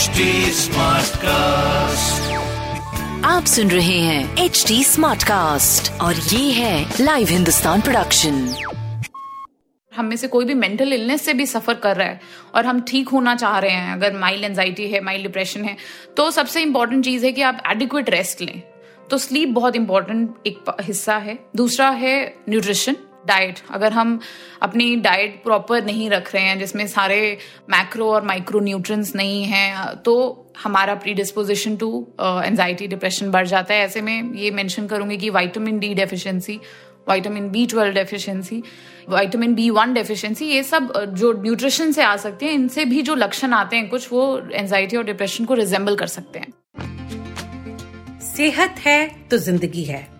HD Smartcast. आप सुन रहे हैं एच डी स्मार्ट कास्ट और ये है लाइव हिंदुस्तान प्रोडक्शन हम में से कोई भी मेंटल इलनेस से भी सफ़र कर रहा है और हम ठीक होना चाह रहे हैं। अगर माइल्ड एंजाइटी है माइल्ड डिप्रेशन है तो सबसे इंपॉर्टेंट चीज़ है कि आप एडिक्वेट रेस्ट लें। तो स्लीप बहुत इंपॉर्टेंट एक हिस्सा है। दूसरा है न्यूट्रिशन डाइट अगर हम अपनी डाइट प्रॉपर नहीं रख रहे हैं जिसमें सारे मैक्रो और माइक्रो न्यूट्रिएंट्स नहीं हैं तो हमारा predisposition to anxiety depression बढ़ जाता है। ऐसे में ये मेंशन करूँगी कि vitamin D deficiency vitamin B twelve deficiency vitamin B one deficiency ये सब uh, जो न्यूट्रिशन से आ सकते हैं इनसे भी जो लक्षण आते हैं कुछ वो एनजाइटी और डिप्रेशन को रिजेंबल कर सकते हैं। सेहत है तो ज़िंदगी है।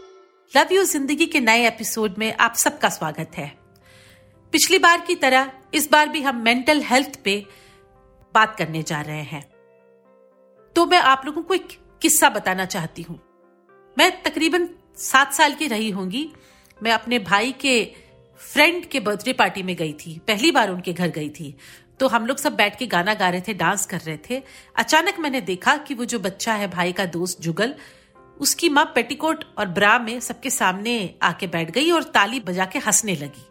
लव यू ज़िंदगी के नए एपिसोड में आप सबका स्वागत है। पिछली बार की तरह, इस बार भी हम मेंटल हेल्थ पे बात करने जा रहे हैं। तो मैं आप लोगों को एक किस्सा बताना चाहती हूँ। मैं तकरीबन सात साल की रही होंगी। मैं अपने भाई के फ्रेंड के बर्थडे पार्टी में गई थी। पहली बार उनके घर गई थी। तो हम लोग सब बैठ के गाना गा रहे थे डांस कर रहे थे। अचानक मैंने देखा कि वो जो बच्चा है, भाई का दोस्त जुगल उसकी माँ पेटीकोट और ब्रा में सबके सामने आके बैठ गई और ताली बजा के हंसने लगी।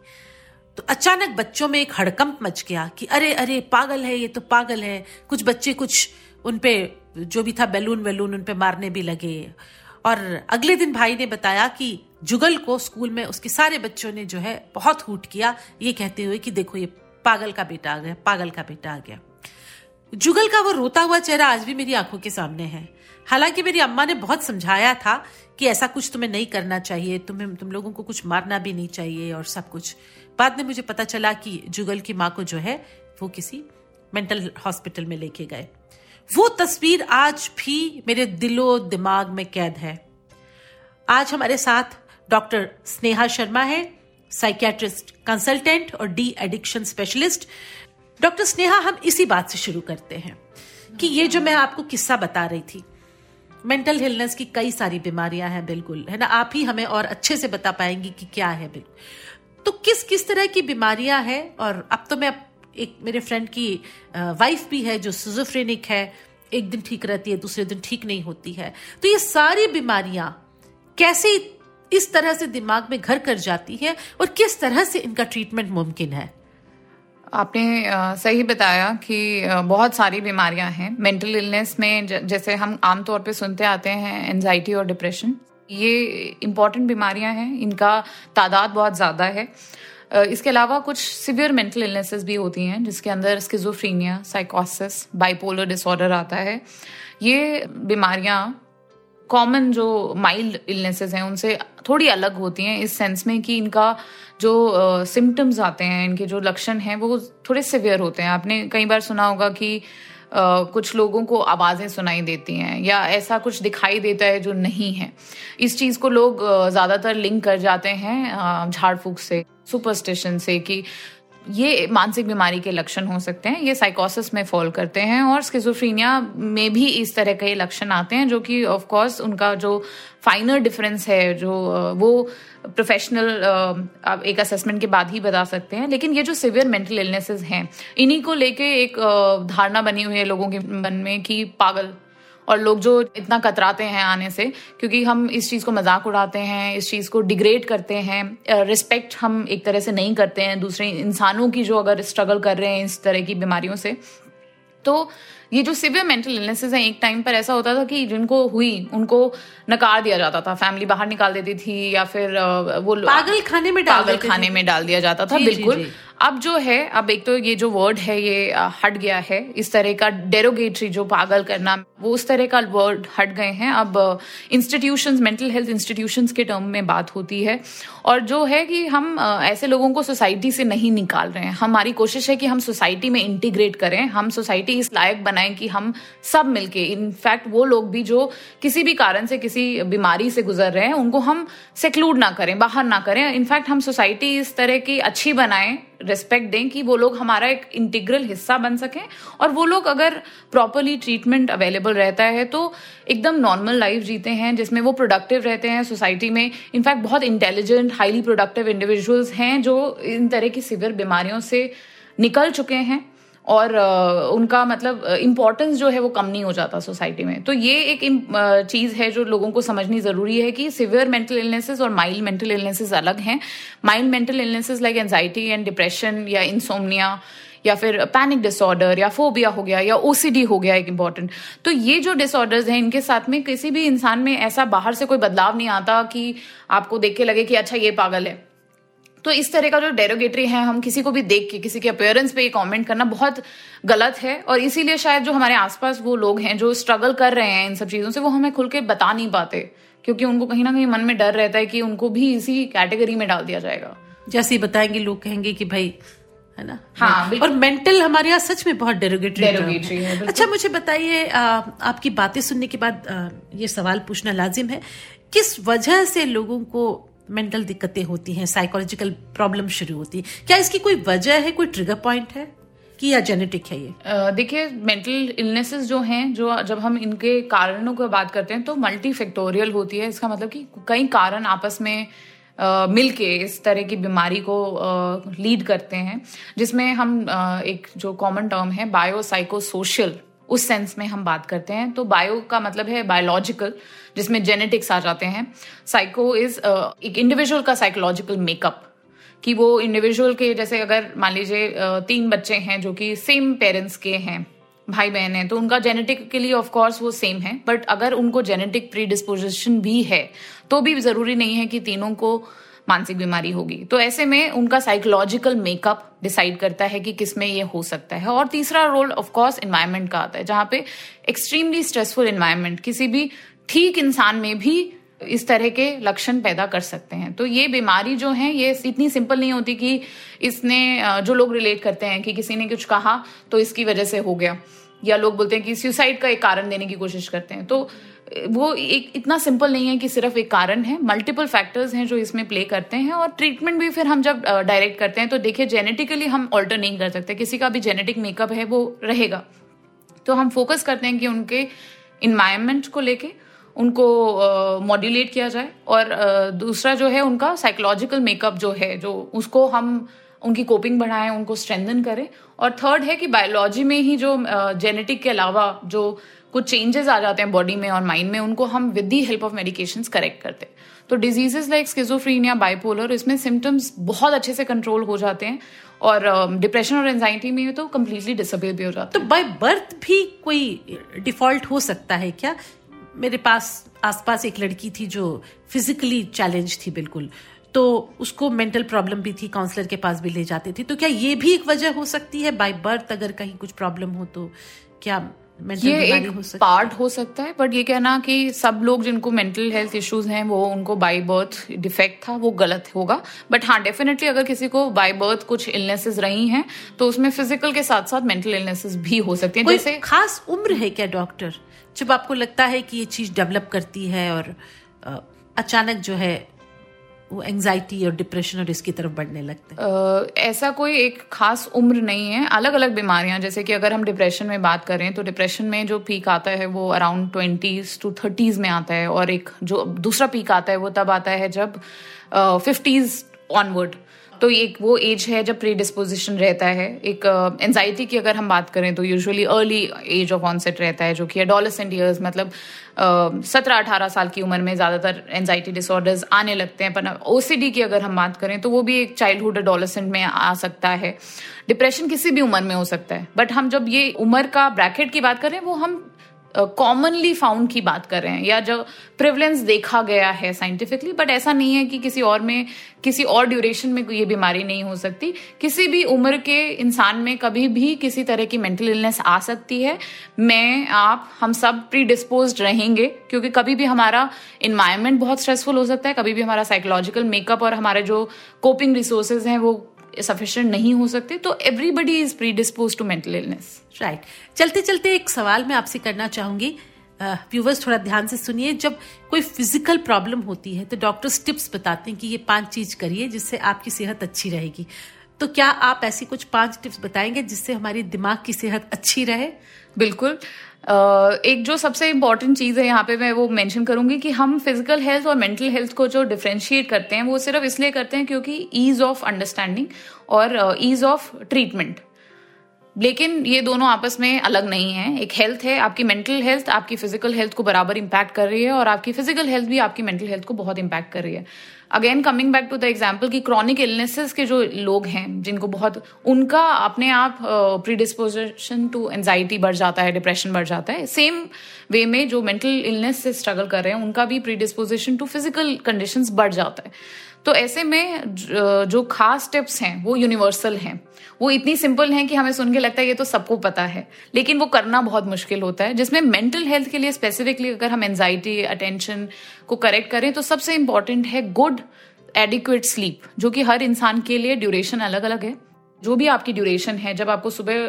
तो अचानक बच्चों में एक हड़कंप मच गया कि अरे अरे, पागल है, ये तो पागल है। कुछ बच्चे कुछ उनपे जो भी था, बैलून वैलून उनपे मारने भी लगे। और अगले दिन भाई ने बताया कि जुगल को स्कूल में उसके सारे बच्चों ने जो है बहुत हूट किया। ये कहते हुए कि देखो, ये पागल का बेटा आ गया, पागल का बेटा आ गया। जुगल का वो रोता हुआ चेहरा आज भी मेरी आँखों के सामने है। हालाँकि मेरी अम्मा ने बहुत समझाया था कि ऐसा कुछ तुम्हें नहीं करना चाहिए, तुम्हें, तुम लोगों को कुछ मारना भी नहीं चाहिए और सब कुछ। बाद में मुझे पता चला कि जुगल की माँ को जो है, वो किसी मेंटल हॉस्पिटल में लेके गए। वो तस्वीर आज भी मेरे दिलो दिमाग में कैद है। आज हमारे साथ डॉक्टर स्नेहा शर्मा है, साइकियाट्रिस्ट कंसल्टेंट और de addiction specialist. Doctor Sneha, हम इसी बात से शुरू करते हैं कि ये जो मैं आपको किस्सा बता रही थी मेंटल हिलनेस की कई सारी बीमारियाँ हैं, बिल्कुल, है ना? आप ही हमें और अच्छे से बता पाएँगी कि क्या है बिल्कुल तो किस किस तरह की बीमारियाँ हैं? और अब तो मैं एक मेरे फ्रेंड की वाइफ भी है जो सिजोफ्रेनिक है, एक दिन ठीक रहती है, दूसरे दिन ठीक नहीं होती है। तो ये सारी बीमारियाँ कैसे इस तरह से दिमाग में घर कर जाती है और किस तरह से इनका ट्रीटमेंट मुमकिन है? आपने सही बताया कि बहुत सारी बीमारियाँ हैं। मेंटल इलनेस में जैसे हम आमतौर पे सुनते आते हैं एनजाइटी और डिप्रेशन ये इंपॉर्टेंट बीमारियाँ हैं। इनका तादाद बहुत ज़्यादा है। इसके अलावा कुछ सिवियर मेंटल इलनेसेस भी होती हैं, जिसके अंदर स्किजोफ्रीनिया साइकोसिस बाइपोलर डिसऑर्डर आता है। ये बीमारियाँ कॉमन जो माइल्ड इलनेसेस हैं उनसे थोड़ी अलग होती हैं इस सेंस में कि इनका जो सिम्टम्स uh, आते हैं इनके जो लक्षण हैं वो थोड़े सिवियर होते हैं। आपने कई बार सुना होगा कि Uh, कुछ लोगों को आवाज़ें सुनाई देती हैं या ऐसा कुछ दिखाई देता है जो नहीं है। इस चीज़ को लोग ज़्यादातर लिंक कर जाते हैं झाड़ फूक से सुपरस्टिशन से कि ये मानसिक बीमारी के लक्षण हो सकते हैं, ये साइकोसिस में फॉल करते हैं और स्किजोफ्रीनिया में भी इस तरह के लक्षण आते हैं जो कि ऑफ़ कोर्स उनका जो फाइनल डिफरेंस है, जो वो प्रोफेशनल एक असेसमेंट के बाद ही बता सकते हैं। लेकिन ये जो सिवियर मेंटल इलनेसेस हैं, इन्हीं को लेके एक धारणा बनी हुई है लोगों के मन में कि पागल और लोग जो इतना कतराते हैं आने से, क्योंकि हम इस चीज़ को मज़ाक उड़ाते हैं, इस चीज़ को डिग्रेड करते हैं रिस्पेक्ट हम एक तरह से नहीं करते हैं, दूसरे इंसानों की जो अगर स्ट्रगल कर रहे हैं इस तरह की बीमारियों से तो ये जो सिवियर मेंटल इलनेसेस हैं एक टाइम पर ऐसा होता था कि जिनको हुई उनको नकार दिया जाता था। फैमिली बाहर निकाल देती थी या फिर वो पागल खाने में डाल पागल खाने में डाल दिया जाता था बिल्कुल। अब जो है अब एक तो ये जो वर्ड है ये हट गया है। इस तरह का डेरोगेटरी जो पागल करना वो उस तरह का वर्ड हट गए हैं। अब इंस्टीट्यूशंस मेंटल हेल्थ इंस्टीट्यूशंस के टर्म में बात होती है। और जो है कि हम ऐसे लोगों को सोसाइटी से नहीं निकाल रहे हैं। हमारी कोशिश है कि हम सोसाइटी में इंटीग्रेट करें। हम सोसाइटी इस लायक बनाएँ कि हम सब मिलके इनफैक्ट वो लोग भी जो किसी भी कारण से, किसी बीमारी से गुजर रहे हैं, उनको हम सेक्लूड ना करें, बाहर ना करें। इनफैक्ट हम सोसाइटी इस तरह की अच्छी बनाएँ रिस्पेक्ट दें कि वो लोग हमारा एक इंटीग्रल हिस्सा बन सकें। और वो लोग अगर प्रॉपरली ट्रीटमेंट अवेलेबल रहता है तो एकदम नॉर्मल लाइफ जीते हैं, जिसमें वो प्रोडक्टिव रहते हैं सोसाइटी में। इनफैक्ट बहुत इंटेलिजेंट हाईली प्रोडक्टिव इंडिविजुअल्स हैं, जो इन तरह की सिवियर बीमारियों से निकल चुके हैं। और उनका मतलब इम्पोर्टेंस जो है वो कम नहीं हो जाता सोसाइटी में। तो ये एक चीज़ है जो लोगों को समझनी ज़रूरी है कि सिवियर मेंटल इलनेसेस और माइल्ड मेंटल इलनेसेस अलग हैं। Mild mental illnesses like anxiety and depression या इंसोमनिया या फिर पैनिक डिसऑर्डर या फोबिया हो गया या ओसीडी हो गया एक इंपॉर्टेंट तो ये जो डिसऑर्डर्स हैं, इनके साथ में किसी भी इंसान में ऐसा बाहर से कोई बदलाव नहीं आता कि आपको देख के लगे कि अच्छा ये पागल है। तो इस तरह का जो डेरोगेटरी है हम किसी को भी देख के किसी के अपेयरेंस पे कमेंट करना बहुत गलत है और इसीलिए शायद जो हमारे आसपास वो लोग हैं जो स्ट्रगल कर रहे हैं इन सब चीज़ों से वो हमें खुल के बता नहीं पाते क्योंकि उनको कहीं ना कहीं मन में डर रहता है कि उनको भी इसी कैटेगरी में डाल दिया जाएगा। जैसे ही बताएँगे लोग कहेंगे कि भाई है ना? हाँ और मेंटल हमारे यहाँ सच में बहुत डेरोगेटरी डेरोगेटरी है। अच्छा मुझे बताइए आपकी बातें सुनने के बाद आ, ये सवाल पूछना लाजिम है। किस वजह से लोगों को मेंटल दिक्कतें होती हैं साइकोलॉजिकल प्रॉब्लम शुरू होती है। क्या इसकी कोई वजह है कोई ट्रिगर पॉइंट है कि या जेनेटिक है ये? देखिए मेंटल इलनेसेस जो हैं जो जब हम इनके कारणों की बात करते हैं तो मल्टी फैक्टोरियल होती है। इसका मतलब कि कई कारण आपस में Uh, मिलके इस तरह की बीमारी को लीड uh, करते हैं जिसमें हम uh, एक जो कॉमन टर्म है बायोसाइको सोशल उस सेंस में हम बात करते हैं। तो बायो का मतलब है बायोलॉजिकल जिसमें जेनेटिक्स आ जाते हैं। साइको इज़ एक इंडिविजुअल का साइकोलॉजिकल मेकअप कि वो इंडिविजुअल के जैसे अगर मान लीजिए तीन बच्चे हैं जो कि सेम पेरेंट्स के हैं भाई बहन है तो उनका जेनेटिकली ऑफ़ कोर्स वो सेम है। बट अगर उनको जेनेटिक प्री डिस्पोजिशन भी है तो भी ज़रूरी नहीं है कि तीनों को मानसिक बीमारी होगी। तो ऐसे में उनका साइकोलॉजिकल मेकअप डिसाइड करता है कि किसमें ये हो सकता है। और तीसरा रोल ऑफ़ कोर्स इन्वायरमेंट का आता है, जहाँ पे एक्सट्रीमली स्ट्रेसफुल इन्वायरमेंट किसी भी ठीक इंसान में भी इस तरह के लक्षण पैदा कर सकते हैं। तो ये बीमारी जो है, ये इतनी सिंपल नहीं होती कि इसने जो लोग रिलेट करते हैं कि किसी ने कुछ कहा तो इसकी वजह से हो गया। या लोग बोलते हैं कि सुसाइड का एक कारण देने की कोशिश करते हैं। तो वो एक इतना सिंपल नहीं है कि सिर्फ़ एक कारण है। मल्टीपल फैक्टर्स हैं जो इसमें प्ले करते हैं और ट्रीटमेंट भी फिर हम जब डायरेक्ट करते हैं तो देखिए जेनेटिकली हम ऑल्टर नहीं कर सकते। किसी का भी जेनेटिक मेकअप है वो रहेगा। तो हम फोकस करते हैं कि उनके इन्वायरमेंट को लेके उनको मॉड्यूलेट uh, किया जाए और uh, दूसरा जो है उनका साइकोलॉजिकल मेकअप जो है जो उसको हम उनकी कोपिंग बढ़ाएँ उनको स्ट्रेंथन करें और थर्ड है कि बायोलॉजी में ही जो जेनेटिक के अलावा जो कुछ चेंजेस आ जाते हैं बॉडी में और माइंड में उनको हम with the help of medication correct करते हैं। तो डिजीजेस लाइक स्किजोफ्रीन या बाइपोलर इसमें सिम्टम्स बहुत अच्छे से कंट्रोल हो जाते हैं और डिप्रेशन और एंजाइटी में तो कम्प्लीटली डिसअपेयर भी हो जाता है। तो बाय बर्थ भी कोई डिफ़ॉल्ट हो सकता है क्या? मेरे पास आसपास एक लड़की थी जो फिजिकली चैलेंज थी बिल्कुल। तो उसको मेंटल प्रॉब्लम भी थी काउंसलर के पास भी ले जाते थे। तो क्या ये भी एक वजह हो सकती है? बाय बर्थ अगर कहीं कुछ प्रॉब्लम हो तो क्या ये एक हो पार्ट हो? सकता है बट ये कहना कि सब लोग जिनको मेंटल हेल्थ इश्यूज़ हैं वो उनको बाय बर्थ डिफेक्ट था वो गलत होगा। बट हाँ डेफिनेटली अगर किसी को बाय बर्थ कुछ इलनेसेस रही हैं तो उसमें फ़िज़िकल के साथ साथ मेंटल इलनेसेस भी हो सकती हैं। जैसे खास उम्र है क्या डॉक्टर जब आपको लगता है कि ये चीज़ डेवलप करती है और अचानक जो है वो एंजाइटी और डिप्रेशन और इसकी तरफ़ बढ़ने लगते हैं। ऐसा कोई एक खास उम्र नहीं है। अलग अलग बीमारियाँ जैसे कि अगर हम डिप्रेशन में बात करें तो डिप्रेशन में जो पीक आता है वो अराउंड ट्वेंटीज टू थर्टीज में आता है। और एक जो दूसरा पीक आता है वो तब आता है जब फिफ्टीज uh, ऑनवर्ड तो एक वो एज है जब प्री डिस्पोजिशन रहता है। एक एनजाइटी uh, की अगर हम बात करें तो usually early age of onset रहता है जो कि एडोलेसेंट ईयर्स मतलब सत्रह अठारह साल की उम्र में ज़्यादातर एनजाइटी डिसऑर्डर्स आने लगते हैं। पर ओसीडी की अगर हम बात करें तो वो भी एक चाइल्डहुड एडोलेसेंट में आ सकता है। डिप्रेशन किसी भी उम्र में हो सकता है। बट हम जब ये उम्र का ब्रैकेट की बात करें वो हम कॉमनली uh, फाउंड की बात कर रहे हैं या जो प्रिवलेंस देखा गया है साइंटिफिकली बट ऐसा नहीं है कि किसी और में किसी और ड्यूरेशन में ये बीमारी नहीं हो सकती। किसी भी उम्र के इंसान में कभी भी किसी तरह की मेंटल इलनेस आ सकती है। मैं आप हम सब प्री डिस्पोज रहेंगे क्योंकि कभी भी हमारा इन्वायरमेंट बहुत स्ट्रेसफुल हो सकता है कभी भी हमारा साइकोलॉजिकल मेकअप और हमारे जो कोपिंग रिसोर्सेज हैं वो सफिशियंट नहीं हो सकते तो everybody is predispose to mental illness right चलते चलते एक सवाल मैं आपसे करना चाहूँगी। व्यूवर्स uh, थोड़ा ध्यान से सुनिए जब कोई फ़िज़िकल प्रॉब्लम होती है तो डॉक्टर्स टिप्स बताते हैं कि ये पाँच चीज़ करिए जिससे आपकी सेहत अच्छी रहेगी। तो क्या आप ऐसी कुछ पाँच टिप्स बताएँगे जिससे हमारी दिमाग की सेहत अच्छी रहे? बिल्कुल। एक जो सबसे इंपॉर्टेंट चीज़ है यहाँ पे मैं वो मेंशन करूँगी कि हम फ़िज़िकल हेल्थ और मेंटल हेल्थ को जो डिफ्रेंशिएट करते हैं, वो सिर्फ़ इसलिए करते हैं क्योंकि ईज ऑफ़ अंडरस्टैंडिंग और ईज ऑफ़ ट्रीटमेंट लेकिन ये दोनों आपस में अलग नहीं है। एक हेल्थ है, आपकी मेंटल हेल्थ आपकी फ़िज़िकल हेल्थ को बराबर इम्पैक्ट कर रही है और आपकी फ़िज़िकल हेल्थ भी आपकी मेंटल हेल्थ को बहुत इम्पैक्ट कर रही है। Again coming back to the example की क्रॉनिक इलनेसेस के जो लोग हैं, जिनको बहुत, उनका अपने आप प्रीडिस्पोजिशन टू एंजाइटी बढ़ जाता है डिप्रेशन बढ़ जाता है। सेम वे में जो मेंटल इलनेस से स्ट्रगल कर रहे हैं, उनका भी प्रीडिस्पोजिशन टू फ़िज़िकल कंडीशन बढ़ जाता है। तो ऐसे में जो खास टिप्स हैं, वो यूनिवर्सल हैं। वो इतनी सिंपल हैं कि हमें सुन के लगता है ये तो सबको पता है। लेकिन वो करना बहुत मुश्किल होता है, जिसमें मेंटल हेल्थ के लिए स्पेसिफिकली अगर हम एंजाइटी अटेंशन को करेक्ट करें तो सबसे इंपॉर्टेंट है गुड एडिक्वेट स्लीप जो कि हर इंसान के लिए ड्यूरेशन अलग अलग है। जो भी आपकी ड्यूरेशन है, जब आपको सुबह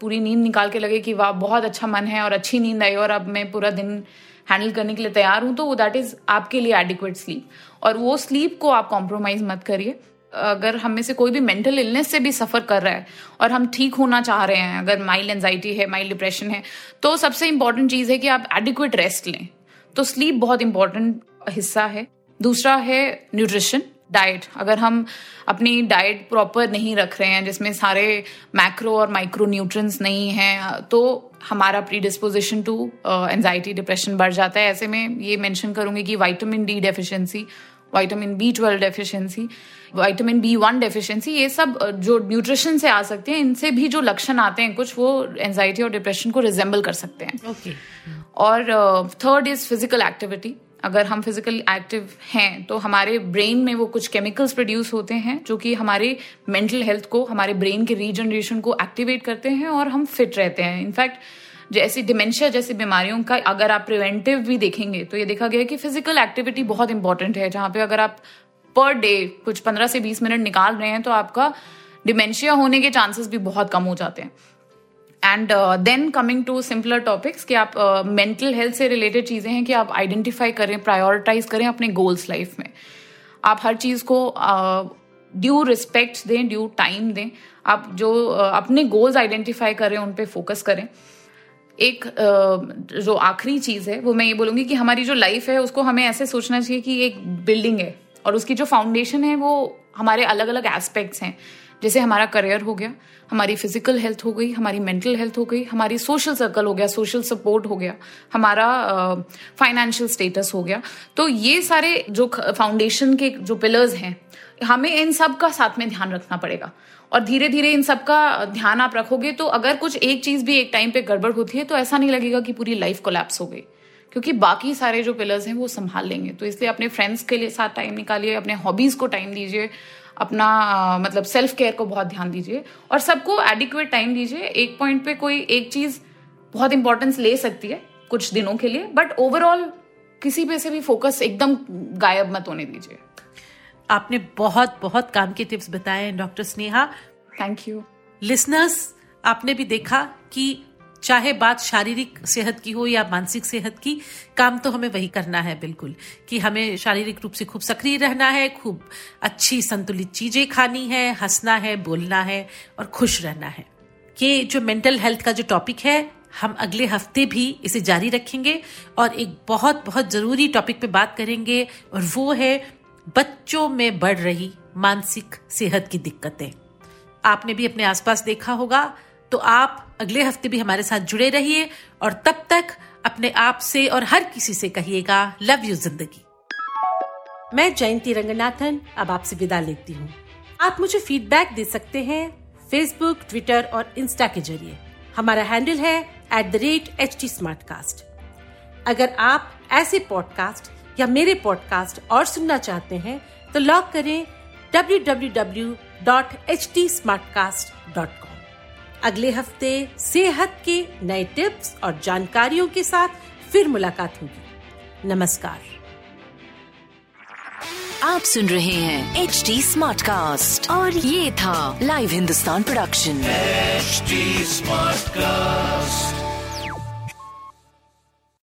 पूरी नींद निकाल के लगे कि वाह, बहुत अच्छा मन है और अच्छी नींद आई और अब मैं पूरा दिन हैंडल करने के लिए तैयार हूँ तो दैट इज़ आपके लिए एडिक्वेट स्लीप और वो स्लीप को आप कॉम्प्रोमाइज मत करिए। अगर हम में से कोई भी मेंटल इलनेस से भी सफ़र कर रहा है और हम ठीक होना चाह रहे हैं, अगर माइल्ड एंजाइटी है माइल्ड डिप्रेशन है तो सबसे इंपॉर्टेंट चीज़ है कि आप एडिक्वेट रेस्ट लें। तो स्लीप बहुत इंपॉर्टेंट हिस्सा है। दूसरा है न्यूट्रिशन डाइट अगर हम अपनी डाइट प्रॉपर नहीं रख रहे हैं जिसमें सारे मैक्रो और माइक्रो न्यूट्रंस नहीं हैं तो हमारा predisposition to anxiety depression बढ़ जाता है। ऐसे में ये मेंशन करूँगी कि vitamin D deficiency vitamin B twelve deficiency vitamin B one deficiency ये सब जो न्यूट्रिशन से आ सकते हैं इनसे भी जो लक्षण आते हैं कुछ वो एंजाइटी और डिप्रेशन को रिजेंबल कर सकते हैं। Okay. और थर्ड इज़ फ़िज़िकल एक्टिविटी अगर हम फ़िज़िकल एक्टिव हैं तो हमारे ब्रेन में वो कुछ केमिकल्स प्रोड्यूस होते हैं, जो कि हमारे मेंटल हेल्थ को, हमारे ब्रेन के रीजनरेशन को एक्टिवेट करते हैं और हम फिट रहते हैं। इनफैक्ट जैसी डिमेंशिया जैसी बीमारियों का अगर आप प्रिवेंटिव भी देखेंगे तो ये देखा गया है कि फ़िज़िकल एक्टिविटी बहुत इंपॉर्टेंट है। जहाँ पे अगर आप पर डे कुछ पंद्रह से बीस मिनट निकाल रहे हैं तो आपका डिमेंशिया होने के चांसेस भी बहुत कम हो जाते हैं। And then coming to simpler topics कि आप मेंटल uh, हेल्थ से रिलेटेड चीज़ें हैं कि आप आइडेंटिफाई करें प्रायोरिटाइज करें अपने गोल्स लाइफ में। आप हर चीज़ को ड्यू uh, रिस्पेक्ट दें ड्यू टाइम दें। आप जो uh, अपने गोल्स आइडेंटिफाई करें उन पर फोकस करें। एक uh, जो आखिरी चीज़ है वो मैं ये बोलूँगी कि हमारी जो लाइफ है उसको हमें ऐसे सोचना चाहिए कि एक बिल्डिंग है। और उसकी जो फाउंडेशन है वो हमारे अलग अलग एस्पेक्ट्स हैं। जैसे हमारा करियर हो गया हमारी फ़िज़िकल हेल्थ हो गई हमारी मेंटल हेल्थ हो गई हमारी सोशल सर्कल हो गया सोशल सपोर्ट हो गया हमारा फाइनेंशियल uh, स्टेटस हो गया। तो ये सारे जो फाउंडेशन के जो पिलर्स हैं हमें इन सब का साथ में ध्यान रखना पड़ेगा। और धीरे धीरे इन सब का ध्यान आप रखोगे तो अगर कुछ एक चीज़ भी एक टाइम पे गड़बड़ होती है तो ऐसा नहीं लगेगा कि पूरी लाइफ कोलैप्स हो गई। क्योंकि बाकी सारे जो पिलर्स हैं वो संभाल लेंगे। तो इसलिए अपने फ्रेंड्स के लिए साथ टाइम निकालिए अपने हॉबीज को टाइम दीजिए अपना मतलब सेल्फ केयर को बहुत ध्यान दीजिए और सबको एडिक्वेट टाइम दीजिए। एक पॉइंट पे कोई एक चीज़ बहुत इंपॉर्टेंस ले सकती है कुछ दिनों के लिए बट ओवरऑल किसी पे से भी फोकस एकदम गायब मत होने दीजिए। आपने बहुत बहुत काम के टिप्स बताए doctor Sneha thank you listeners आपने भी देखा कि चाहे बात शारीरिक सेहत की हो या मानसिक सेहत की, काम तो हमें वही करना है बिल्कुल। कि हमें शारीरिक रूप से खूब सक्रिय रहना है, खूब अच्छी संतुलित चीज़ें खानी है, हंसना है, बोलना है और खुश रहना है। ये जो मेंटल हेल्थ का जो टॉपिक है, हम अगले हफ़्ते भी इसे जारी रखेंगे और एक बहुत बहुत ज़रूरी टॉपिक पे बात करेंगे और वो है बच्चों में बढ़ रही मानसिक सेहत की दिक्कतें। आपने भी अपने आसपास देखा होगा तो आप अगले हफ़्ते भी हमारे साथ जुड़े रहिए और तब तक अपने आप से और हर किसी से कहिएगा, लव यू ज़िंदगी। मैं जयंती रंगनाथन, अब आपसे विदा लेती हूँ। आप मुझे फीडबैक दे सकते हैं फेसबुक ट्विटर और इंस्टा के ज़रिए। हमारा हैंडल है at the rate H T अगर आप ऐसे पॉडकास्ट या मेरे पॉडकास्ट और सुनना चाहते हैं तो लॉग करें www.htsmartcast.com अगले हफ़्ते सेहत के नए टिप्स और जानकारियों के साथ फिर मुलाकात होगी। नमस्कार। आप सुन रहे हैं एच डी स्मार्ट कास्ट और ये था live Hindustan production smart Smartcast.